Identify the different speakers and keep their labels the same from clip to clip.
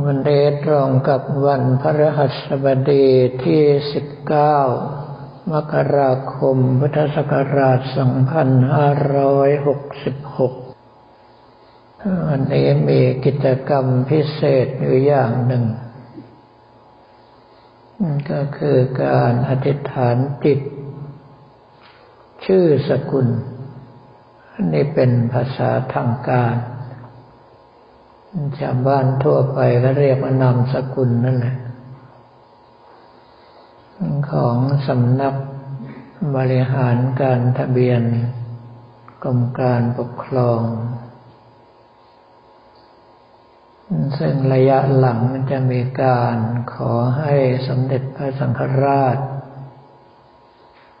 Speaker 1: วันเดตรงกับวันพระหัสบดีที่ 19 มกราคม พุทธศักราช 2566 วันนี้มีกิจกรรมพิเศษอยู่อย่างหนึ่ง ก็คือการอธิษฐานจิต ชื่อสกุล นี่เป็นภาษาทางการ ชาวบ้านทั่วไปก็เรียกว่านามสกุลนั่นแหละของสำนักบริหารการทะเบียนกรมการปกครอง ซึ่งระยะหลังจะมีการขอให้สมเด็จพระสังฆราช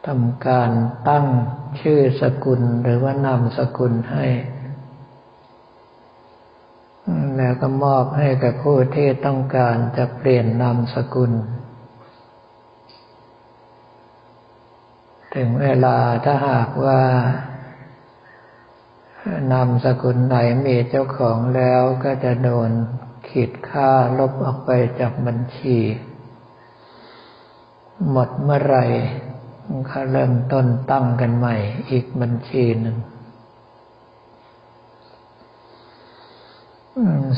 Speaker 1: ทำการตั้งชื่อสกุลหรือว่านามสกุลให้ แล้วก็มอบให้กับผู้ที่ต้องการจะเปลี่ยนนามสกุล ถึงเวลาถ้าหากว่านามสกุลไหนมีเจ้าของแล้วก็จะโดนขีดค่าลบออกไปจากบัญชี หมดเมื่อไหรเขาเริ่มต้นตั้งกันใหม่อีกบัญชีหนึ่ง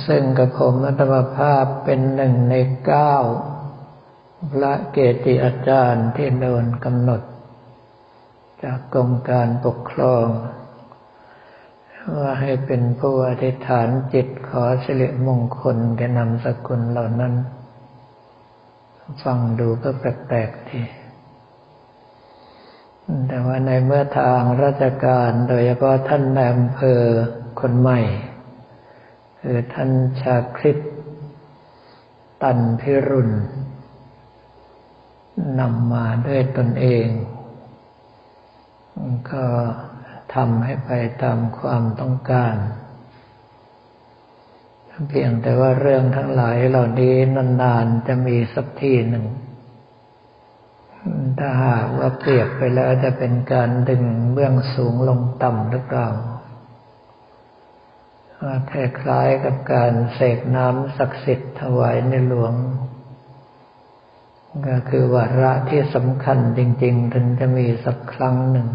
Speaker 1: ซึ่งกับผมอัตมภาพเป็นหนึ่งในเก้าพระเกจิอาจารย์ที่โดนกำหนด จากกรมการปกครอง ว่าให้เป็นผู้อธิษฐานจิตขอสิริมงคลแก่นำสกุลเหล่านั้น ฟังดูก็แปลกๆทีแต่ว่าในเมื่อทางราชการโดยเฉพาะท่านนายอำเภอคนใหม่ คือท่านชาคริตตันพิรุณนำมาด้วยตนเอง ก็ทำให้ไปตามความต้องการ เพียงแต่ว่าเรื่องทั้งหลายเหล่านี้นานๆจะมีสักทีหนึ่ง ถ้าหากว่าเปรียบไปแล้วจะเป็นการดึงเบื้องสูงลงต่ำหรือเปล่า คล้ายๆกับการเสกน้ำศักดิ์สิทธิ์ถวายในหลวง ก็คือวาระที่สำคัญจริง ๆ ถึงจะมีสักครั้งหนึ่ง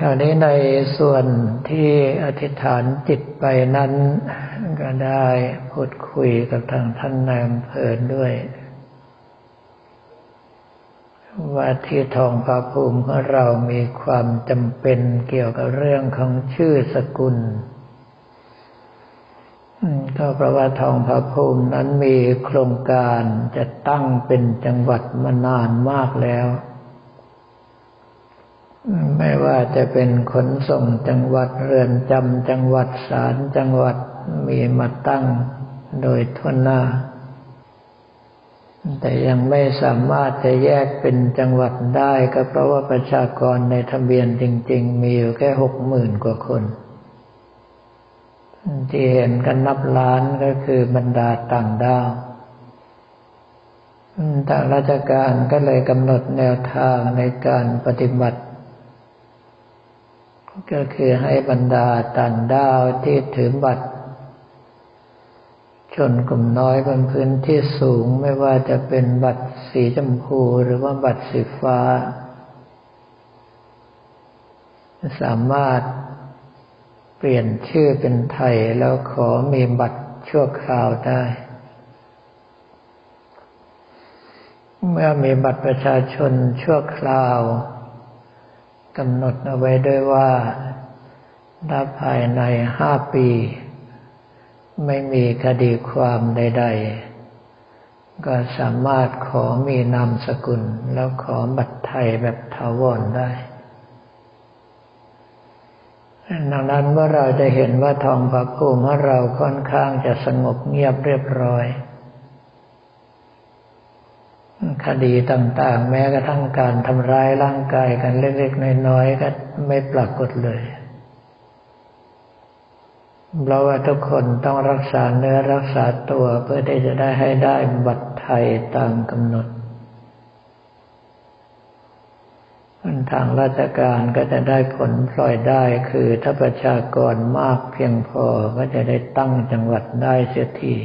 Speaker 1: คราวนี้ในส่วนที่อธิษฐานจิตไปนั้น ก็ได้พูดคุยกับทางท่านนายอำเภอด้วย ว่าที่ทองพระภูมิของเรามีความจำเป็นเกี่ยวกับเรื่องของชื่อสกุลก็เพราะว่าทองพระภูมินั้นมีโครงการจะตั้งเป็นจังหวัดมานานมากแล้ว ไม่ว่าจะเป็นขนส่งจังหวัดเรือนจำจังหวัดศาลจังหวัดมีมาตั้งโดยทั่วหน้า แต่ยังไม่สามารถจะแยกเป็นจังหวัดได้ก็เพราะว่าประชากรในทะเบียนจริง ๆ มีอยู่แค่หกหมื่นกว่าคน ที่เห็นกันนับล้านก็คือบรรดาต่างด้าวทางราชการก็เลยกำหนดแนวทางในการปฏิบัติ ก็คือให้บรรดาต่างด้าวที่ถือบัตร ชนกลุ่มน้อยบนพื้นที่สูงไม่ว่าจะเป็นบัตรสีชมพูหรือว่าบัตรสีฟ้า สามารถเปลี่ยนชื่อเป็นไทยแล้วขอมีบัตรชั่วคราวได้ เมื่อมีบัตรประชาชนชั่วคราวกำหนดเอาไว้ด้วยว่าถ้าภายในห้าปี ไม่มีคดีความใด ๆ ก็สามารถขอมีนามสกุล แล้วขอบัตรไทยแบบถาวรได้ดังนั้นเมื่อเราจะเห็นว่าทองพระภูมิของเราค่อนข้างจะสงบเงียบเรียบร้อย คดีต่างๆ แม้กระทั่งการทำร้ายร่างกายกันเล็กๆน้อยๆก็ไม่ปรากฏเลย เพราะว่าทุกคนต้องรักษาเนื้อรักษาตัวเพื่อที่จะได้ให้ได้บัตรไทยตามกำหนดทางราชการก็จะได้ผลพลอยได้คือถ้าประชากรมากเพียงพอก็จะได้ตั้งจังหวัดได้เสียที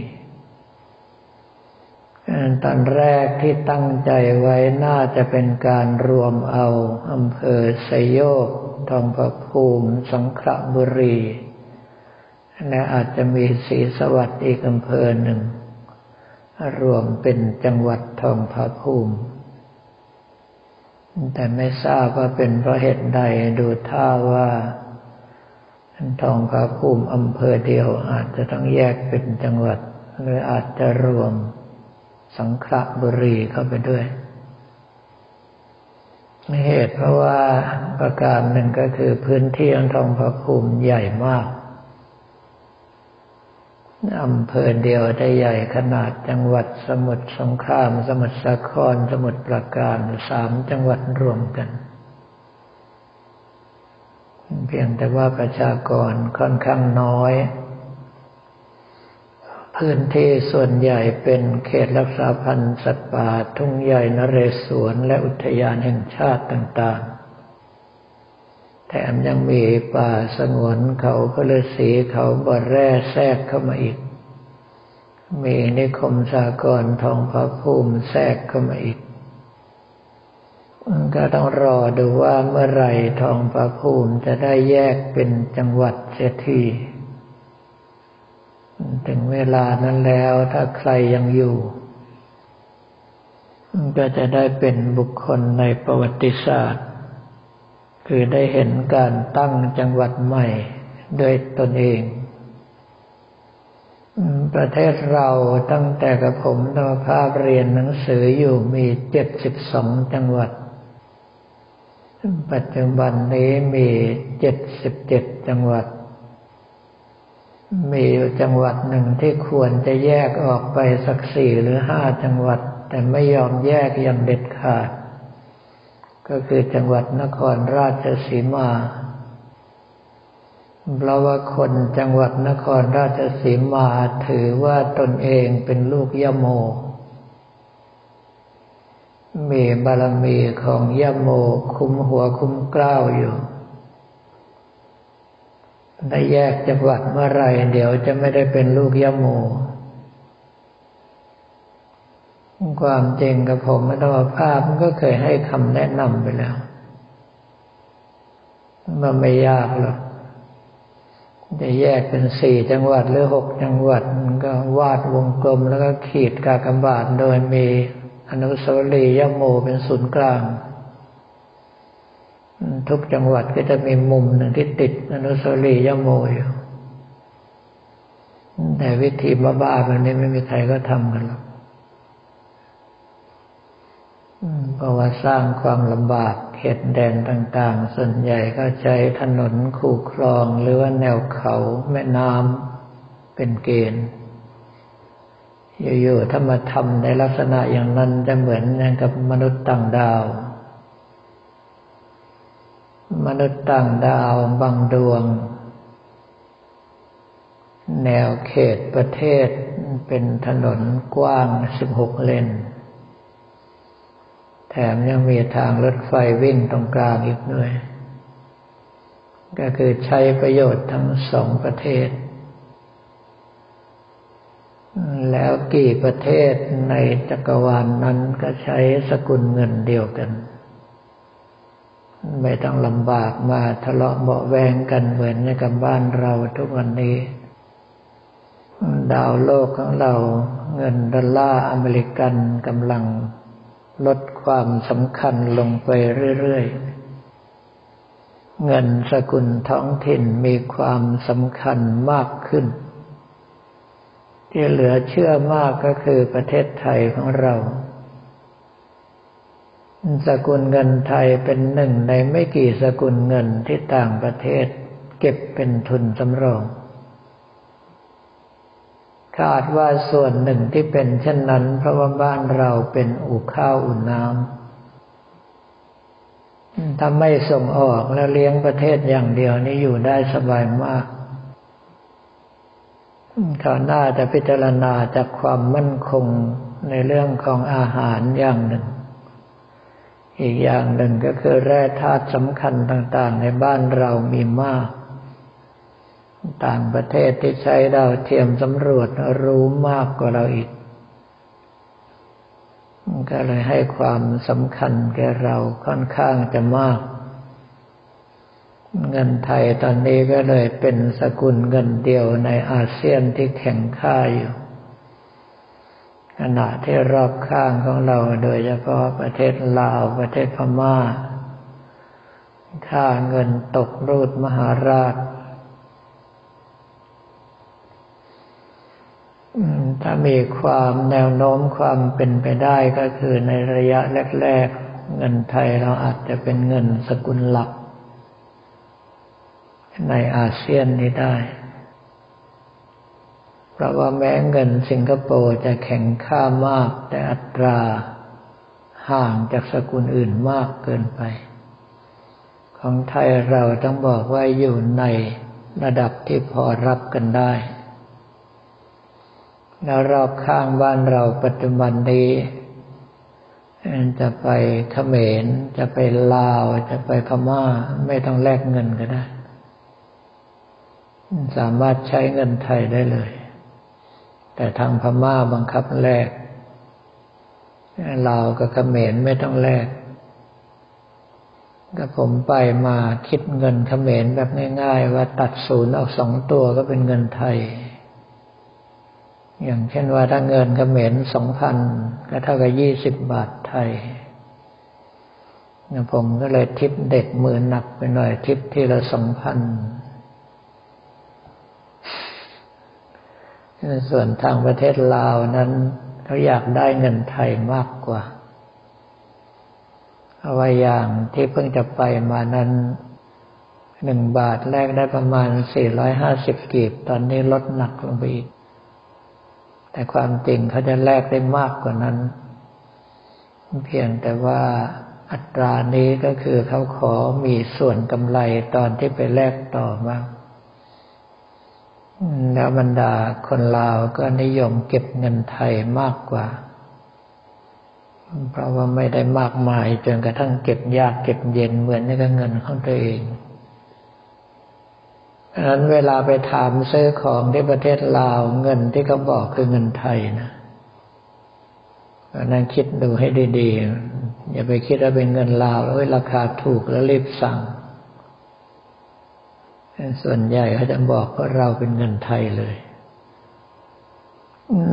Speaker 1: ตอนแรกที่ตั้งใจไว้น่าจะเป็นการรวมเอาอำเภอสยโยก ทองประภูมิสังขละบุรี และอาจจะมีศรีสวัสดิ์อีกอำเภอหนึ่ง รวมเป็นจังหวัดทองผาภูมิ แต่ไม่ทราบว่าเป็นเพราะเหตุใดดูท่าว่าทองผาภูมิอำเภอเดียวอาจจะต้องแยกเป็นจังหวัด หรืออาจจะรวมสังขละบุรีเข้าไปด้วยเหตุเพราะว่าประการหนึ่งก็คือพื้นที่ของทองพระภูมิใหญ่มาก อำเภอเดียวได้ใหญ่ขนาดจังหวัดสมุทรสงคราม สมุทรสาคร สมุทรปราการสามจังหวัดรวมกัน เพียงแต่ว่าประชากรค่อนข้างน้อย พื้นที่ส่วนใหญ่เป็นเขตรักษาพันธุ์สัตว์ป่าทุ่งใหญ่นเรศวรและอุทยานแห่งชาติต่าง ๆ แถมยังมีป่าสงวนเขาพลสีเขาบ่อแร่แทรกเข้ามาอีก มีนิคมสากรทองพระภูมิแทรกเข้ามาอีกก็ต้องรอดูว่าเมื่อไรทองพระภูมิจะได้แยกเป็นจังหวัดเสียทีถึงเวลานั้นแล้วถ้าใครยังอยู่ ก็จะได้เป็นบุคคลในประวัติศาสตร์ คือได้เห็นการตั้งจังหวัดใหม่ด้วยตนเอง ประเทศเราตั้งแต่กับผมตมภาพเรียนหนังสืออยู่มีเจ็ดสิบสองจังหวัด ปัจจุบันนี้มีเจ็ดสิบเจ็ดจังหวัด มีอยู่จังหวัดหนึ่งที่ควรจะแยกออกไปสักสี่หรือห้าจังหวัด แต่ไม่ยอมแยกอย่างเด็ดขาด ก็คือจังหวัดนครราชสีมา เพราะว่าคนจังหวัดนครราชสีมาถือว่าตนเองเป็นลูกยะโม มีบารมีของยะโมคุ้มหัวคุ้มกล้าวอยู่ได้แยกจังหวัดเมื่อไรเดี๋ยวจะไม่ได้เป็นลูกยะโม ความจริงกับผมมัตวภาพมันก็เคยให้คำแนะนำไปแล้ว มันไม่ยากหรอกจะแยกเป็นสี่จังหวัดหรือหกจังหวัด มันก็วาดวงกลมแล้วก็ขีดกากบาทโดยมีอนุสาวรีย์ยโมเป็นศูนย์กลาง ทุกจังหวัดก็จะมีมุมหนึ่งที่ติดอนุสาวรีย์ยโมอยู่แต่วิธีบ้าๆแบบนี้ไม่มีใครก็ทำกันหรอก เพราะว่าสร้างความลำบากเขตแดนต่างๆ ส่วนใหญ่ก็ใช้ถนนคูคลองหรือว่าแนวเขาแม่น้ำเป็นเกณฑ์อยู่ๆถ้ามาทำในลักษณะอย่างนั้นจะเหมือนอย่างกับมนุษย์ต่างดาว มนุษย์ต่างดาวบางดวง แนวเขตประเทศเป็นถนนกว้างสิบหกเลน แถมยังมีทางรถไฟวิ่งตรงกลางอีกด้วย ก็คือใช้ประโยชน์ทั้งสองประเทศ แล้วกี่ประเทศในจักรวาลนนั้นก็ใช้สกุลเงินเดียวกัน ไม่ต้องลำบากมาทะเลาะเบาแวงกันเหมือนกับบ้านเราทุกวันนี้ ดาวโลกของเราเงินดอลลาร์อเมริกันกำลัง ลดความสำคัญลงไปเรื่อยๆ เงินสกุลท้องถิ่นมีความสำคัญมากขึ้น ที่เหลือเชื่อมากก็คือประเทศไทยของเรา สกุลเงินไทยเป็นหนึ่งในไม่กี่สกุลเงินที่ต่างประเทศ เก็บเป็นทุนสำรอง คาดว่าส่วนหนึ่งที่เป็นเช่นนั้น เพราะว่าบ้านเราเป็นอู่ข้าวอุ่นน้ำถ้าไม่ส่งออกแล้วเลี้ยงประเทศอย่างเดียวนี้อยู่ได้สบายมากเขาน่าจะพิจารณาจากความมั่นคงในเรื่องของอาหารอย่างหนึ่ง อีกอย่างหนึ่งก็คือแร่ธาตุสำคัญต่าง ๆ ในบ้านเรามีมาก ต่างประเทศที่ใช้ดาวเทียมสำรวจรู้มากกว่าเราอีก ก็เลยให้ความสำคัญแก่เราค่อนข้างจะมาก เงินไทยตอนนี้ก็เลยเป็นสกุลเงินเดียวในอาเซียนที่แข่งข้าอยู่ขณะที่รอบข้างของเราโดยเฉพาะประเทศลาวประเทศพม่าค่าเงินตกรูดมหาราช ถ้ามีความแนวโน้มความเป็นไปได้ก็คือในระยะแรก ๆ เงินไทยเราอาจจะเป็นเงินสกุลหลัก ในอาเซียนนี้ได้ เพราะว่าแม้เงินสิงคโปร์จะแข็งค่ามาก แต่อัตราห่างจากสกุลอื่นมากเกินไป ของไทยเราต้องบอกว่าอยู่ในระดับที่พอรับกันได้ แล้วรอบข้างบ้านเราปัจจุบันนี้จะไปเขมรจะไปลาว จะไปพม่า ไม่ต้องแลกเงินก็ได้ สามารถใช้เงินไทยได้เลย แต่ทางพม่าบังคับแลกลาวกับเขมรไม่ต้องแลกก็ผมไปมาคิดเงินเขมรแบบง่าย ๆ ว่าตัดศูนย์ออกสองตัวก็เป็นเงินไทย อย่างเช่นว่าถ้าเงินกเขมรสองพันก็เท่ากับยี่สิบบาทไทยผมก็เลยทิปเด็กมือหนักไปหน่อยทิปที่ละสองพันส่วนทางประเทศลาวนั้นเขาอยากได้เงินไทยมากกว่าเอาไว้อย่างที่เพิ่งจะไปมานั้นหนึ่งบาทแลกได้ประมาณสี่ร้อยห้าสิบกีบ ตอนนี้ลดหนักลงไปอีก แต่ความจริงเขาจะแลกได้มากกว่านั้น เพียงแต่ว่าอัตรานี้ก็คือเขาขอมีส่วนกำไรตอนที่ไปแลกต่อมากแล้วบรรดาคนลาวก็นิยมเก็บเงินไทยมากกว่า เพราะว่าไม่ได้มากมายจนกระทั่งเก็บยากเก็บเย็นเหมือนในเงินของตัวเอง ดังนั้นเวลาไปถามซื้อของที่ประเทศลาวเงินที่เขาบอกคือเงินไทยนะนั่นคิดดูให้ดีๆ อย่าไปคิดว่าเป็นเงินลาวแล้วราคาถูกแล้วรีบสั่ง ส่วนใหญ่เขาจะบอกว่าเราเป็นเงินไทยเลย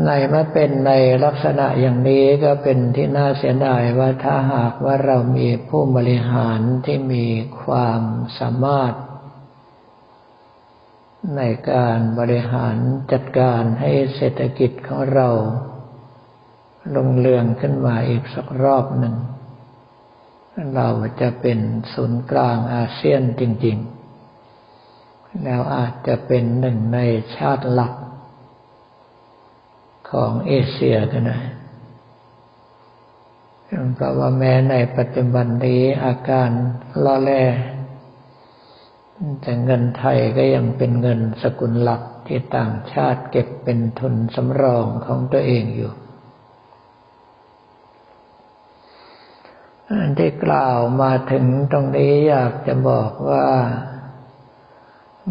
Speaker 1: ในมาเป็นในลักษณะอย่างนี้ก็เป็นที่น่าเสียดายว่าถ้าหากว่าเรามีผู้บริหารที่มีความสามารถ ในการบริหารจัดการให้เศรษฐกิจของเราลงเรืองขึ้นมาอีกสักรอบหนึ่ง เราจะเป็นศูนย์กลางอาเซียนจริง ๆ แล้วอาจจะเป็นหนึ่งในชาติหลักของเอเชียก็ได้เพราะว่าแม้ในปัจจุบันนี้อาการล่อแร่ แต่เงินไทยก็ยังเป็นเงินสกุลหลักที่ต่างชาติเก็บเป็นทุนสำรองของตัวเองอยู่ที่กล่าวมาถึงตรงนี้อยากจะบอกว่า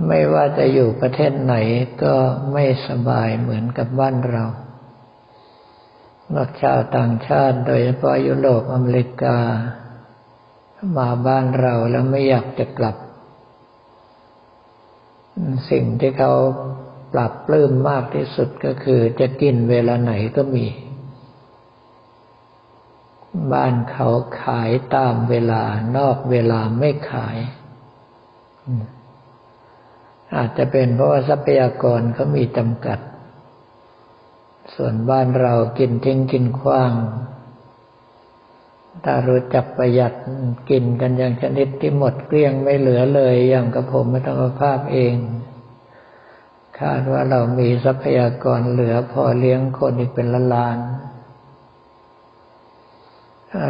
Speaker 1: ไม่ว่าจะอยู่ประเทศไหนก็ไม่สบายเหมือนกับบ้านเรานักชาวต่างชาติโดยเฉพาะยุโรปอเมริกา มาบ้านเราแล้วไม่อยากจะกลับ สิ่งที่เขาปรับปลื้มมากที่สุดก็คือจะกินเวลาไหนก็มี บ้านเขาขายตามเวลานอกเวลาไม่ขาย อาจจะเป็นเพราะว่าทรัพยากรเขามีจำกัด ส่วนบ้านเรากินทิ้งกินขว้าง ถ้ารู้จักประหยัดกินกันอย่างชนิดที่หมดเกลี้ยงไม่เหลือเลยอย่างกับผมไม่ต้องภาพเอง คาดว่าเรามีทรัพยากรเหลือพอเลี้ยงคนอีกเป็นล้านล้าน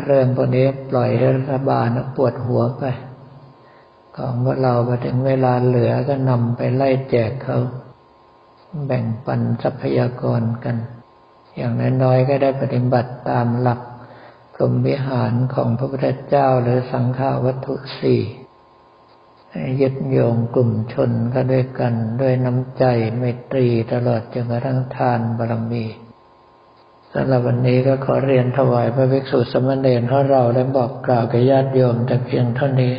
Speaker 1: เรื่องพวกนี้ปล่อยให้รัฐบาลปวดหัวไป ของพวกเราพอถึงเวลาเหลือก็นำไปไล่แจกเขา แบ่งปันทรัพยากรกัน อย่างน้อยๆก็ได้ปฏิบัติตามหลัก กรมวิหารของพระพุทธเจ้าหรือสังฆาวัตถุสี่ยึดโยงกลุ่มชนก็ด้วยกันด้วยน้ำใจไมตรีตลอดจนกระทั่งทานบารมีสำหรับวันนี้ก็ขอเรียนถวายพระภิกษุสมณเณรของเราและบอกกล่าวแก่ญาติโยมแต่เพียงเท่านี้